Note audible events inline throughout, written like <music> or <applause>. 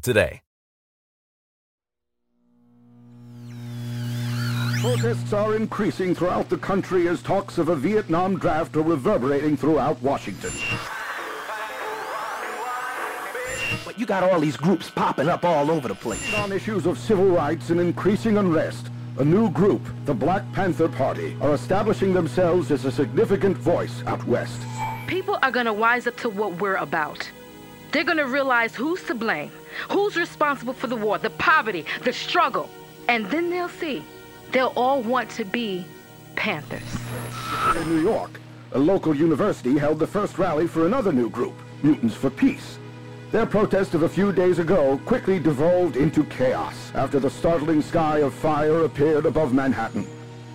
today. Protests are increasing throughout the country as talks of a Vietnam draft are reverberating throughout Washington. But you got all these groups popping up all over the place. On issues of civil rights and increasing unrest, a new group, the Black Panther Party, are establishing themselves as a significant voice out west. People are going to wise up to what we're about. They're going to realize who's to blame, who's responsible for the war, the poverty, the struggle. And then they'll see. They'll all want to be Panthers. In New York, a local university held the first rally for another new group, Mutants for Peace. Their protest of a few days ago quickly devolved into chaos after the startling sky of fire appeared above Manhattan.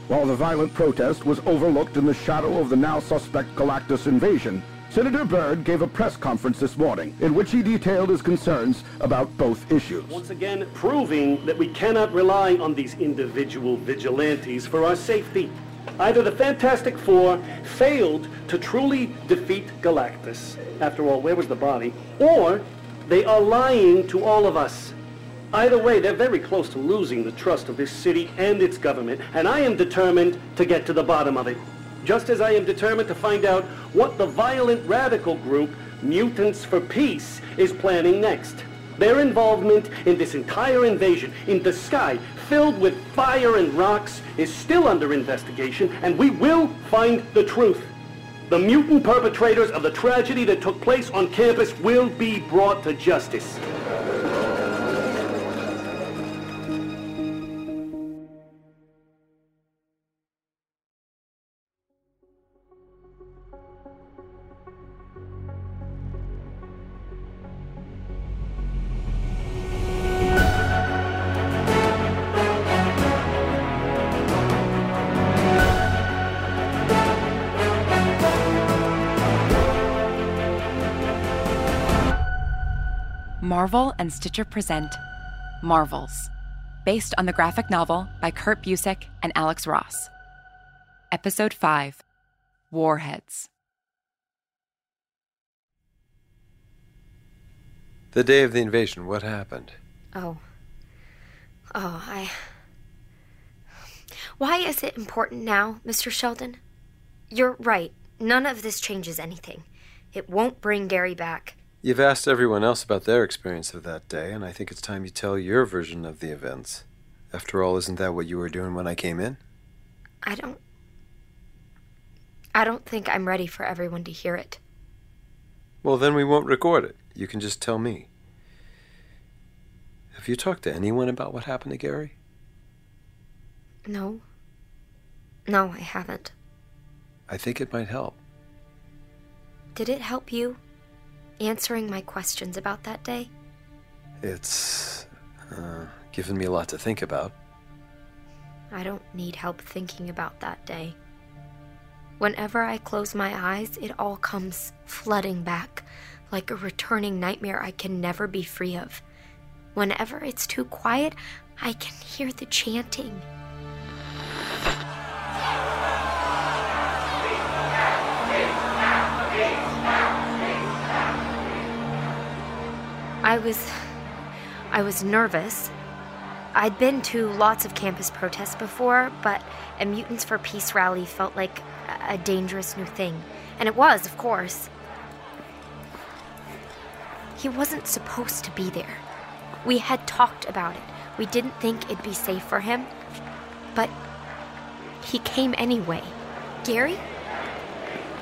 While the violent protest was overlooked in the shadow of the now suspect Galactus invasion, Senator Byrd gave a press conference this morning in which he detailed his concerns about both issues. Once again, proving that we cannot rely on these individual vigilantes for our safety. Either the Fantastic Four failed to truly defeat Galactus. After all, where was the body? Or they are lying to all of us. Either way, they're very close to losing the trust of this city and its government, and I am determined to get to the bottom of it just as I am determined to find out what the violent radical group, Mutants for Peace, is planning next. Their involvement in this entire invasion in the sky, filled with fire and rocks, is still under investigation, and we will find the truth. The mutant perpetrators of the tragedy that took place on campus will be brought to justice. Marvel and Stitcher present Marvels, based on the graphic novel by Kurt Busiek and Alex Ross. Episode 5 Warheads. The day of the invasion, what happened? Oh. Oh, I. Why is it important now, Mr. Sheldon? You're right. None of this changes anything. It won't bring Gary back. You've asked everyone else about their experience of that day, and I think it's time you tell your version of the events. After all, isn't that what you were doing when I came in? I don't. I don't think I'm ready for everyone to hear it. Well, then we won't record it. You can just tell me. Have you talked to anyone about what happened to Gary? No. No, I haven't. I think it might help. Did it help you? Answering my questions about that day? It's uh, given me a lot to think about. I don't need help thinking about that day. Whenever I close my eyes, it all comes flooding back, like a returning nightmare I can never be free of. Whenever it's too quiet, I can hear the chanting. I was. I was nervous. I'd been to lots of campus protests before, but a Mutants for Peace rally felt like a dangerous new thing. And it was, of course. He wasn't supposed to be there. We had talked about it. We didn't think it'd be safe for him. But he came anyway. Gary?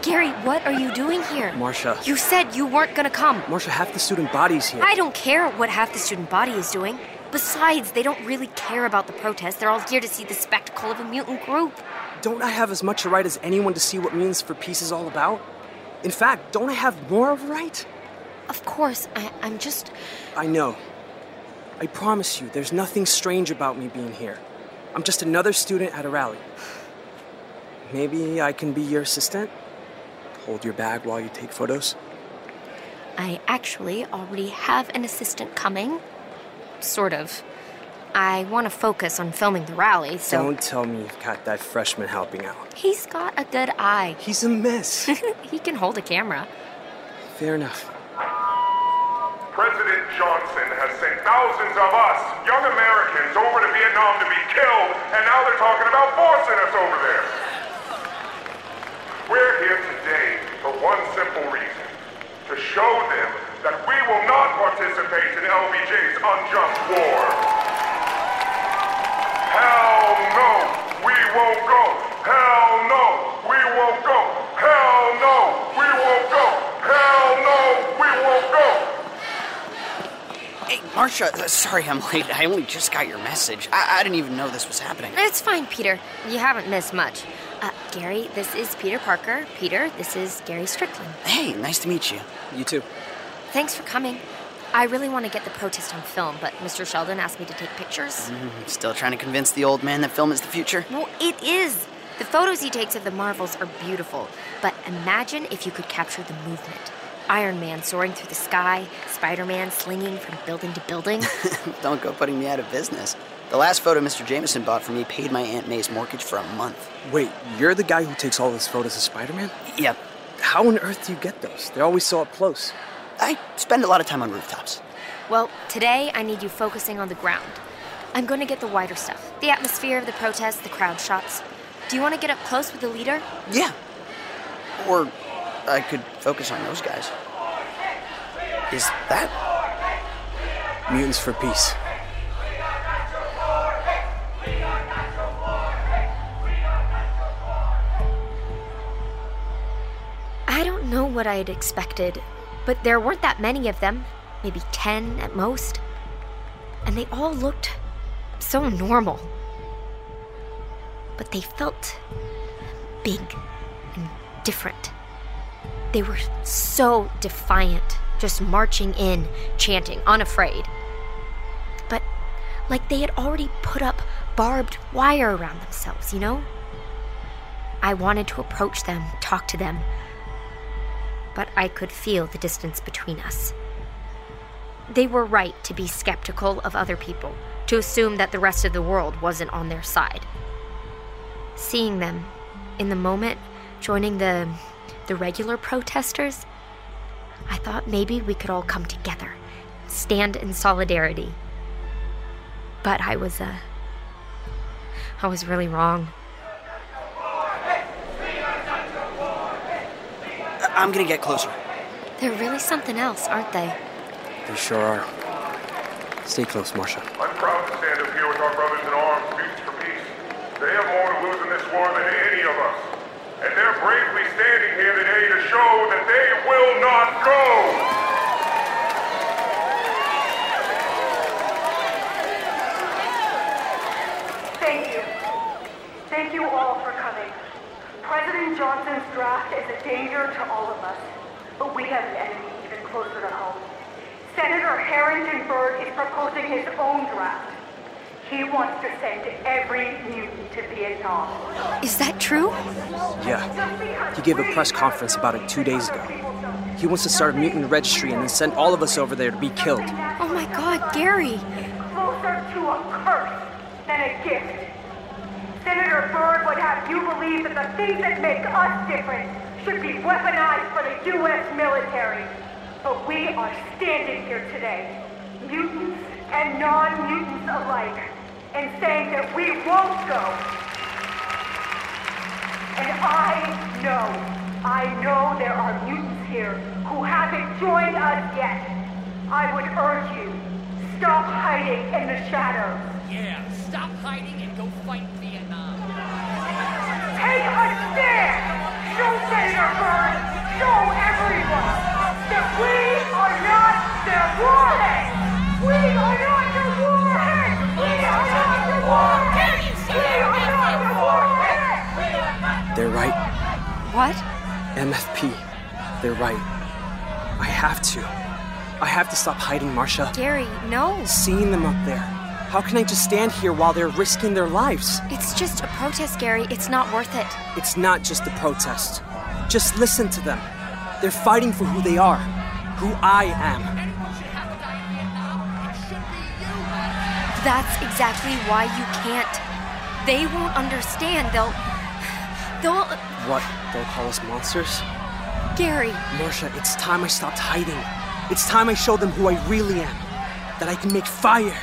Gary, what are you doing here? Marcia. You said you weren't gonna come. Marcia, half the student body's here. I don't care what half the student body is doing. Besides, they don't really care about the protest. They're all here to see the spectacle of a mutant group. Don't I have as much a right as anyone to see what Mutants for Peace is all about? In fact, don't I have more of a right? Of course, I, I'm just. I know. I promise you, there's nothing strange about me being here. I'm just another student at a rally. Maybe I can be your assistant? Hold your bag while you take photos? I actually already have an assistant coming. Sort of. I want to focus on filming the rally, so. Don't tell me you've got that freshman helping out. He's got a good eye. He's a mess. <laughs> he can hold a camera. Fair enough. President Johnson has sent thousands of us, young Americans, over to Vietnam to be killed, and now they're talking about forcing us over there. We're here today for one simple reason to show them that we will not participate in LBJ's unjust war. Hell no, we won't go. Hell no, we won't go. Hell no, we won't go. Hell no, we won't go. Hey, Marcia, uh, sorry I'm late. I only just got your message. I, I didn't even know this was happening. It's fine, Peter. You haven't missed much. Uh, Gary, this is Peter Parker. Peter, this is Gary Strickland. Hey, nice to meet you. You too. Thanks for coming. I really want to get the protest on film, but Mr. Sheldon asked me to take pictures. Mm, still trying to convince the old man that film is the future? Well, it is. The photos he takes of the Marvels are beautiful, but imagine if you could capture the movement. Iron Man soaring through the sky, Spider Man slinging from building to building. <laughs> Don't go putting me out of business. The last photo Mr. Jameson bought for me paid my Aunt May's mortgage for a month. Wait, you're the guy who takes all those photos of Spider Man? Yep. How on earth do you get those? They're always so up close. I spend a lot of time on rooftops. Well, today I need you focusing on the ground. I'm going to get the wider stuff the atmosphere, of the protest, the crowd shots. Do you want to get up close with the leader? Yeah. Or I could focus on those guys. Is that? Mutants for Peace. Know what I had expected, but there weren't that many of them, maybe 10 at most. And they all looked so normal. But they felt big and different. They were so defiant, just marching in, chanting, unafraid. But like they had already put up barbed wire around themselves, you know? I wanted to approach them, talk to them, but I could feel the distance between us. They were right to be skeptical of other people, to assume that the rest of the world wasn't on their side. Seeing them, in the moment, joining the the regular protesters, I thought maybe we could all come together, stand in solidarity. But I was uh I was really wrong. I'm gonna get closer. They're really something else, aren't they? They sure are. Stay close, Marcia. I'm proud to stand up here with our brothers in arms, Mutants for Peace. They have more to lose in this war than any of us. And they're bravely standing here today to show that they will not go! Thank you. Thank you all for coming. President Johnson's draft is a danger to all of us, but we have an enemy even closer to home. Senator Harrington Byrd is proposing his own draft. He wants to send every mutant to Vietnam. Is that true? Yeah. He gave a press conference about it two days ago. He wants to start a mutant registry and then send all of us over there to be killed. Oh my god, Gary! Closer to a curse than a gift. Senator Byrd would have you believe that the things that make us different should be weaponized for the U.S. military. But we are standing here today, mutants and non-mutants alike, and saying that we won't go. And I know, I know there are mutants here who haven't joined us yet. I would urge you, stop hiding in the shadows. Yeah, stop hiding and go fight. Take a stand! Show Senator Byrd, show everyone that we are not their warheads! We are not their warheads! We are not their warheads! We are not their warheads! They're right. What? MFP. They're right. I have to. I have to stop hiding, Marcia. Gary, no. Seeing them up there. How can I just stand here while they're risking their lives? It's just a protest, Gary. It's not worth it. It's not just a protest. Just listen to them. They're fighting for who they are, who I am. That's exactly why you can't. They won't understand. They'll. They'll. What? They'll call us monsters? Gary. Marcia, it's time I stopped hiding. It's time I showed them who I really am. That I can make fire.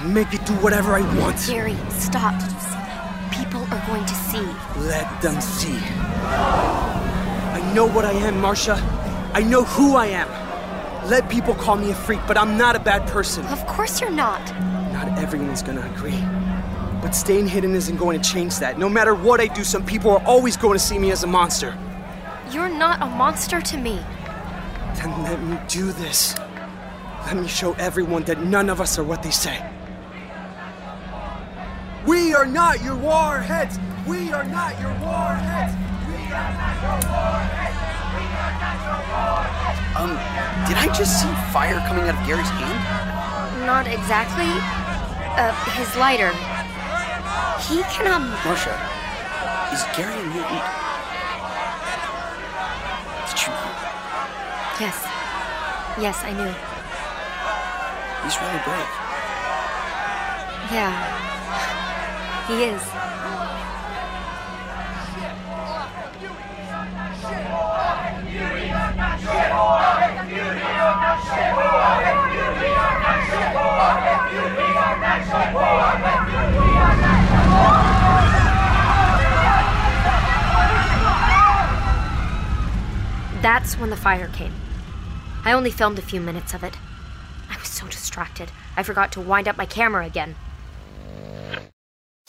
And make it do whatever I want. Gary, stop. People are going to see. Let them see. I know what I am, Marcia. I know who I am. Let people call me a freak, but I'm not a bad person. Of course you're not. Not everyone's gonna agree. But staying hidden isn't going to change that. No matter what I do, some people are always going to see me as a monster. You're not a monster to me. Then let me do this. Let me show everyone that none of us are what they say. We are not your warheads! We are not your warheads! We are not your warheads! We are not your warheads! Um, did I just see fire coming out of Gary's hand? Not exactly. Uh, his lighter. He can, um. Marcia, is Gary a mutant? Did you know? Yes. Yes, I knew. He's really brave. Yeah. He is. That's when the fire came. I only filmed a few minutes of it. I was so distracted, I forgot to wind up my camera again.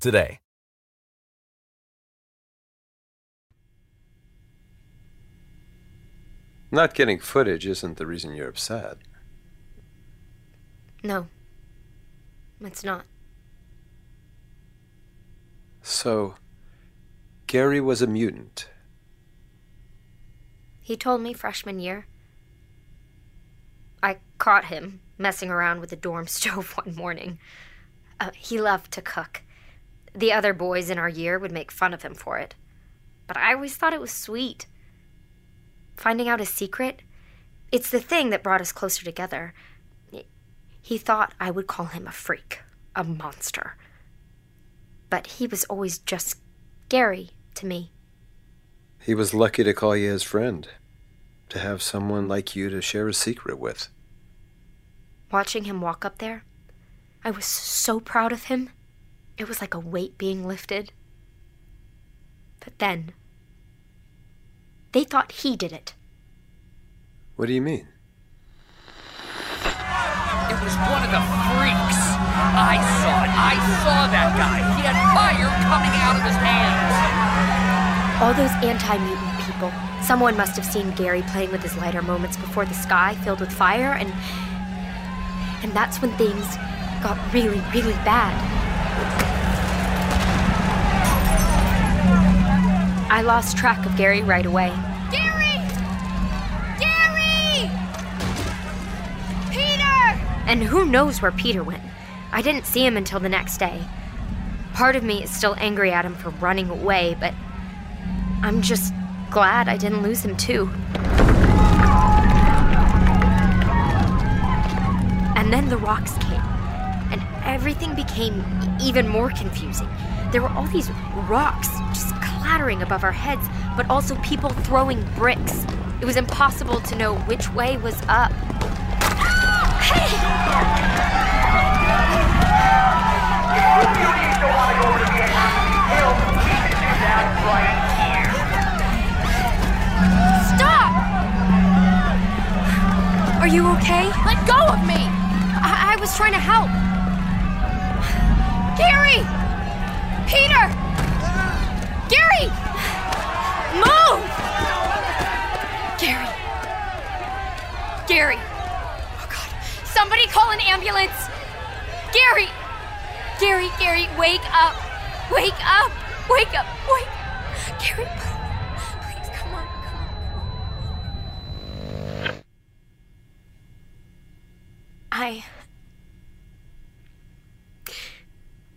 today. Not getting footage isn't the reason you're upset. No. It's not. So, Gary was a mutant. He told me freshman year. I caught him messing around with the dorm <laughs> stove one morning. Uh, he loved to cook. The other boys in our year would make fun of him for it. But I always thought it was sweet. Finding out his secret, it's the thing that brought us closer together. He thought I would call him a freak, a monster. But he was always just Gary to me. He was lucky to call you his friend, to have someone like you to share a secret with. Watching him walk up there, I was so proud of him. It was like a weight being lifted. But then, they thought he did it. What do you mean? It was one of the freaks. I saw it. I saw that guy. He had fire coming out of his hands. All those anti mutant people. Someone must have seen Gary playing with his lighter moments before the sky filled with fire, and. And that's when things got really, really bad. I lost track of Gary right away. Gary! Gary! Peter! And who knows where Peter went? I didn't see him until the next day. Part of me is still angry at him for running away, but I'm just glad I didn't lose him too. And then the rocks came. And everything became even more confusing. There were all these rocks just clattering above our heads, but also people throwing bricks. It was impossible to know which way was up. Stop! Are you okay? Let go of me! I, I was trying to help. Gary! Peter! Gary! Move! Gary. Gary. Oh God. Somebody call an ambulance. Gary. Gary, Gary, wake up. Wake up. Wake up. Wake. Gary, please come on. I.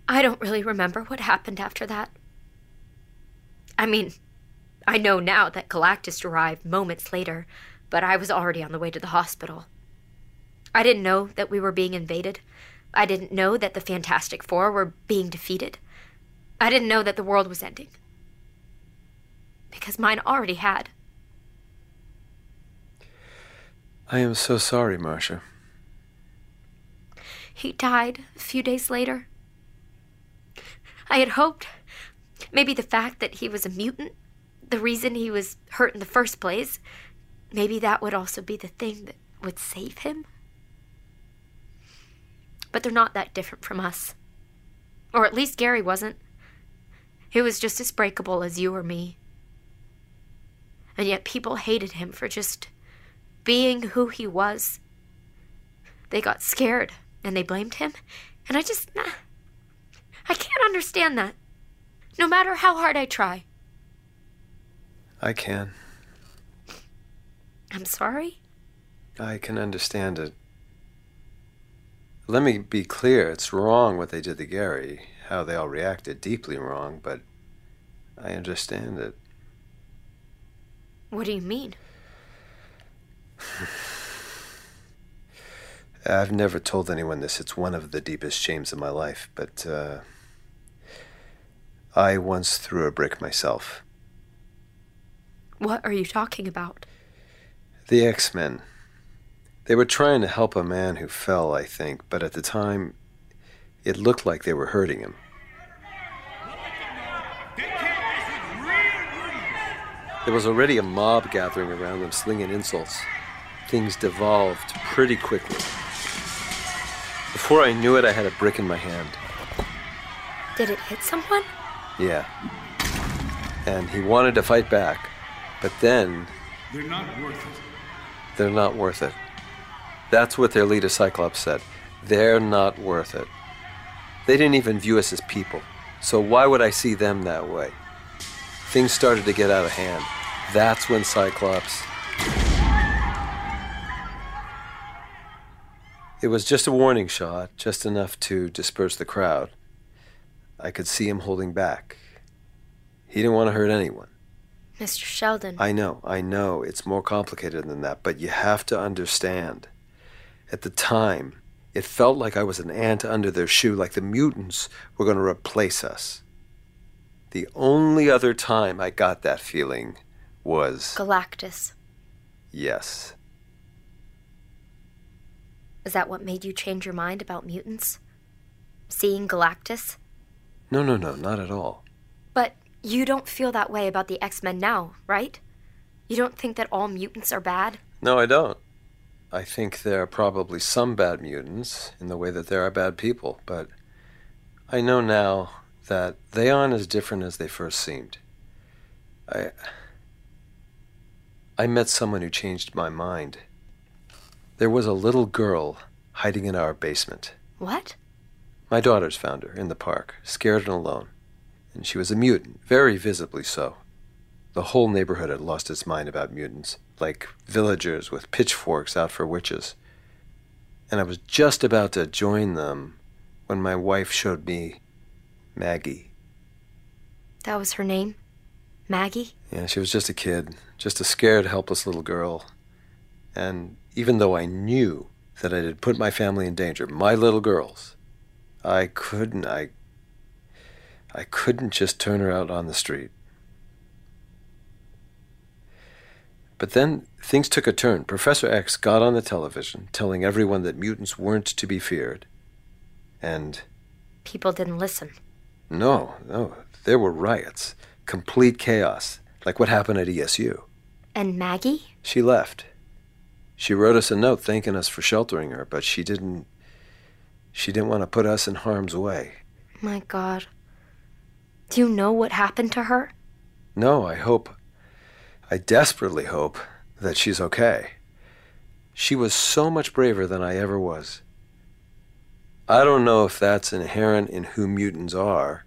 I don't really remember what happened after that. I mean, I know now that Galactus arrived moments later, but I was already on the way to the hospital. I didn't know that we were being invaded. I didn't know that the Fantastic Four were being defeated. I didn't know that the world was ending. Because mine already had. I am so sorry, Marcia. He died a few days later. I had hoped maybe the fact that he was a mutant, the reason he was hurt in the first place, maybe that would also be the thing that would save him. But they're not that different from us. Or at least Gary wasn't. He was just as breakable as you or me. And yet people hated him for just being who he was. They got scared and they blamed him. And I just. Nah, I can't understand that. No matter how hard I try. I can. I'm sorry? I can understand it. Let me be clear it's wrong what they did to Gary, how they all reacted, deeply wrong, but I understand it. What do you mean? <sighs> I've never told anyone this. It's one of the deepest shames of my life, but uh, I once threw a brick myself. What are you talking about? The X Men. They were trying to help a man who fell, I think, but at the time, it looked like they were hurting him. There was already a mob gathering around them, slinging insults. Things devolved pretty quickly. Before I knew it, I had a brick in my hand. Did it hit someone? Yeah. And he wanted to fight back, but then They're not worth it. they're not worth it. That's what their leader Cyclops said. They're not worth it. They didn't even view us as people, so why would I see them that way? Things started to get out of hand. That's when Cyclops. It was just a warning shot, just enough to disperse the crowd. I could see him holding back. He didn't want to hurt anyone. Mr. Sheldon. I know, I know, it's more complicated than that, but you have to understand. At the time, it felt like I was an ant under their shoe, like the mutants were going to replace us. The only other time I got that feeling was Galactus. yes. Is that what made you change your mind about mutants? Seeing Galactus? No, no, no, not at all. But you don't feel that way about the X Men now, right? You don't think that all mutants are bad? No, I don't. I think there are probably some bad mutants in the way that there are bad people, but I know now that they aren't as different as they first seemed. I I met someone who changed my mind. There was a little girl hiding in our basement. What? My daughters found her in the park, scared and alone. And she was a mutant, very visibly so. The whole neighborhood had lost its mind about mutants, like villagers with pitchforks out for witches. And I was just about to join them when my wife showed me Maggie. That was her name? Maggie? Yeah, she was just a kid, just a scared, helpless little girl. And even though I knew that I had put my family in danger, my little girls. I couldn't, I. I couldn't just turn her out on the street. But then things took a turn. Professor X got on the television telling everyone that mutants weren't to be feared. And. People didn't listen. No, no. There were riots, complete chaos, like what happened at ESU. And Maggie? She left. She wrote us a note thanking us for sheltering her, but she didn't. She didn't want to put us in harm's way. My God. Do you know what happened to her? No, I hope. I desperately hope that she's okay. She was so much braver than I ever was. I don't know if that's inherent in who mutants are,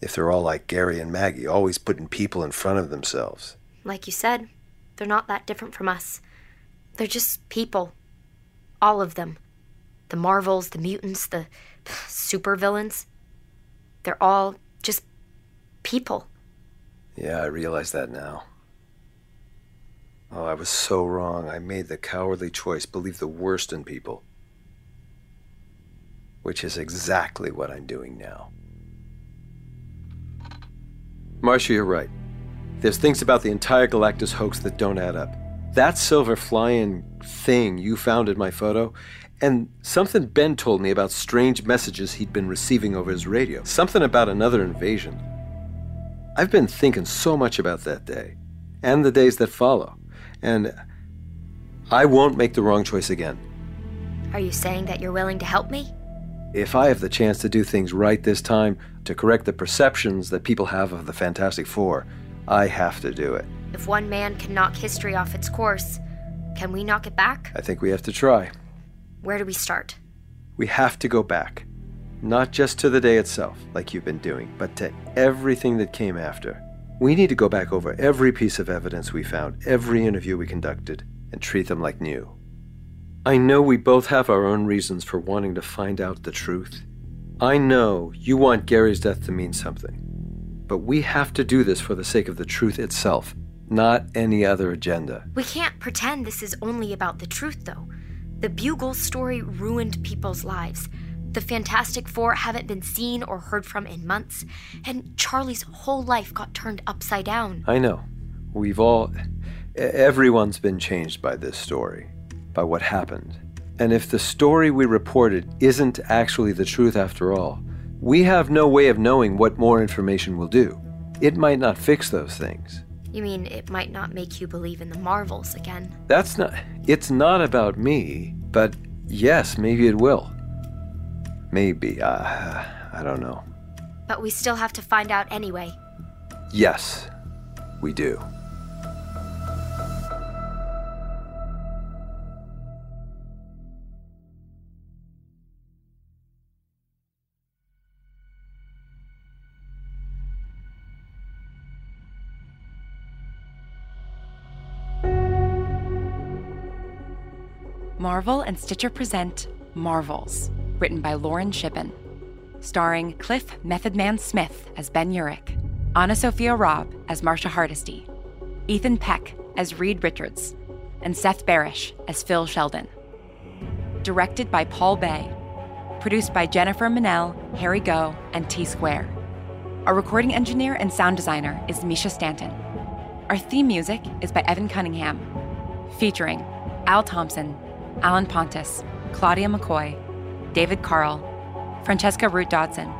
if they're all like Gary and Maggie, always putting people in front of themselves. Like you said, they're not that different from us. They're just people. All of them. The Marvels, the mutants, the supervillains. They're all just people. Yeah, I realize that now. Oh, I was so wrong. I made the cowardly choice, believe the worst in people. Which is exactly what I'm doing now. Marcia, you're right. There's things about the entire Galactus hoax that don't add up. That silver flying thing you found in my photo, and something Ben told me about strange messages he'd been receiving over his radio. Something about another invasion. I've been thinking so much about that day, and the days that follow, and I won't make the wrong choice again. Are you saying that you're willing to help me? If I have the chance to do things right this time, to correct the perceptions that people have of the Fantastic Four, I have to do it. If one man can knock history off its course, can we knock it back? I think we have to try. Where do we start? We have to go back. Not just to the day itself, like you've been doing, but to everything that came after. We need to go back over every piece of evidence we found, every interview we conducted, and treat them like new. I know we both have our own reasons for wanting to find out the truth. I know you want Gary's death to mean something. But we have to do this for the sake of the truth itself, not any other agenda. We can't pretend this is only about the truth, though. The Bugle story ruined people's lives. The Fantastic Four haven't been seen or heard from in months, and Charlie's whole life got turned upside down. I know. We've all. Everyone's been changed by this story, by what happened. And if the story we reported isn't actually the truth after all, we have no way of knowing what more information will do. It might not fix those things. You mean it might not make you believe in the Marvels again? That's not. It's not about me, but yes, maybe it will. Maybe. Uh, I don't know. But we still have to find out anyway. Yes, we do. Marvel and Stitcher present Marvels, written by Lauren Shippen, starring Cliff Method Man Smith as Ben Urich, AnnaSophia Robb as Marcia Hardesty, Ethan Peck as Reed Richards, and Seth Barrish as Phil Sheldon. Directed by Paul Bae, produced by Jennifer Manel, Harry Go, and T Square. Our recording engineer and sound designer is Mischa Stanton. Our theme music is by Evan Cunningham, featuring Al Thompson, Alan Pontus, Claudia McCoy, David Carl, Francesca Root Dodson,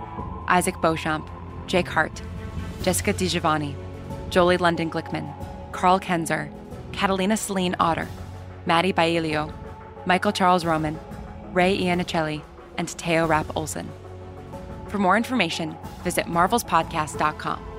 Isaac Beauchamp, Jake Hart, Jessica DiGiovanni, Jolie London Glickman, Carl Kenzer, Catalina Celine Otter, Maddie Bailio, Michael Charles Roman, Ray Iannicelli, and Teo Rapp Olson. For more information, visit marvelspodcast.com.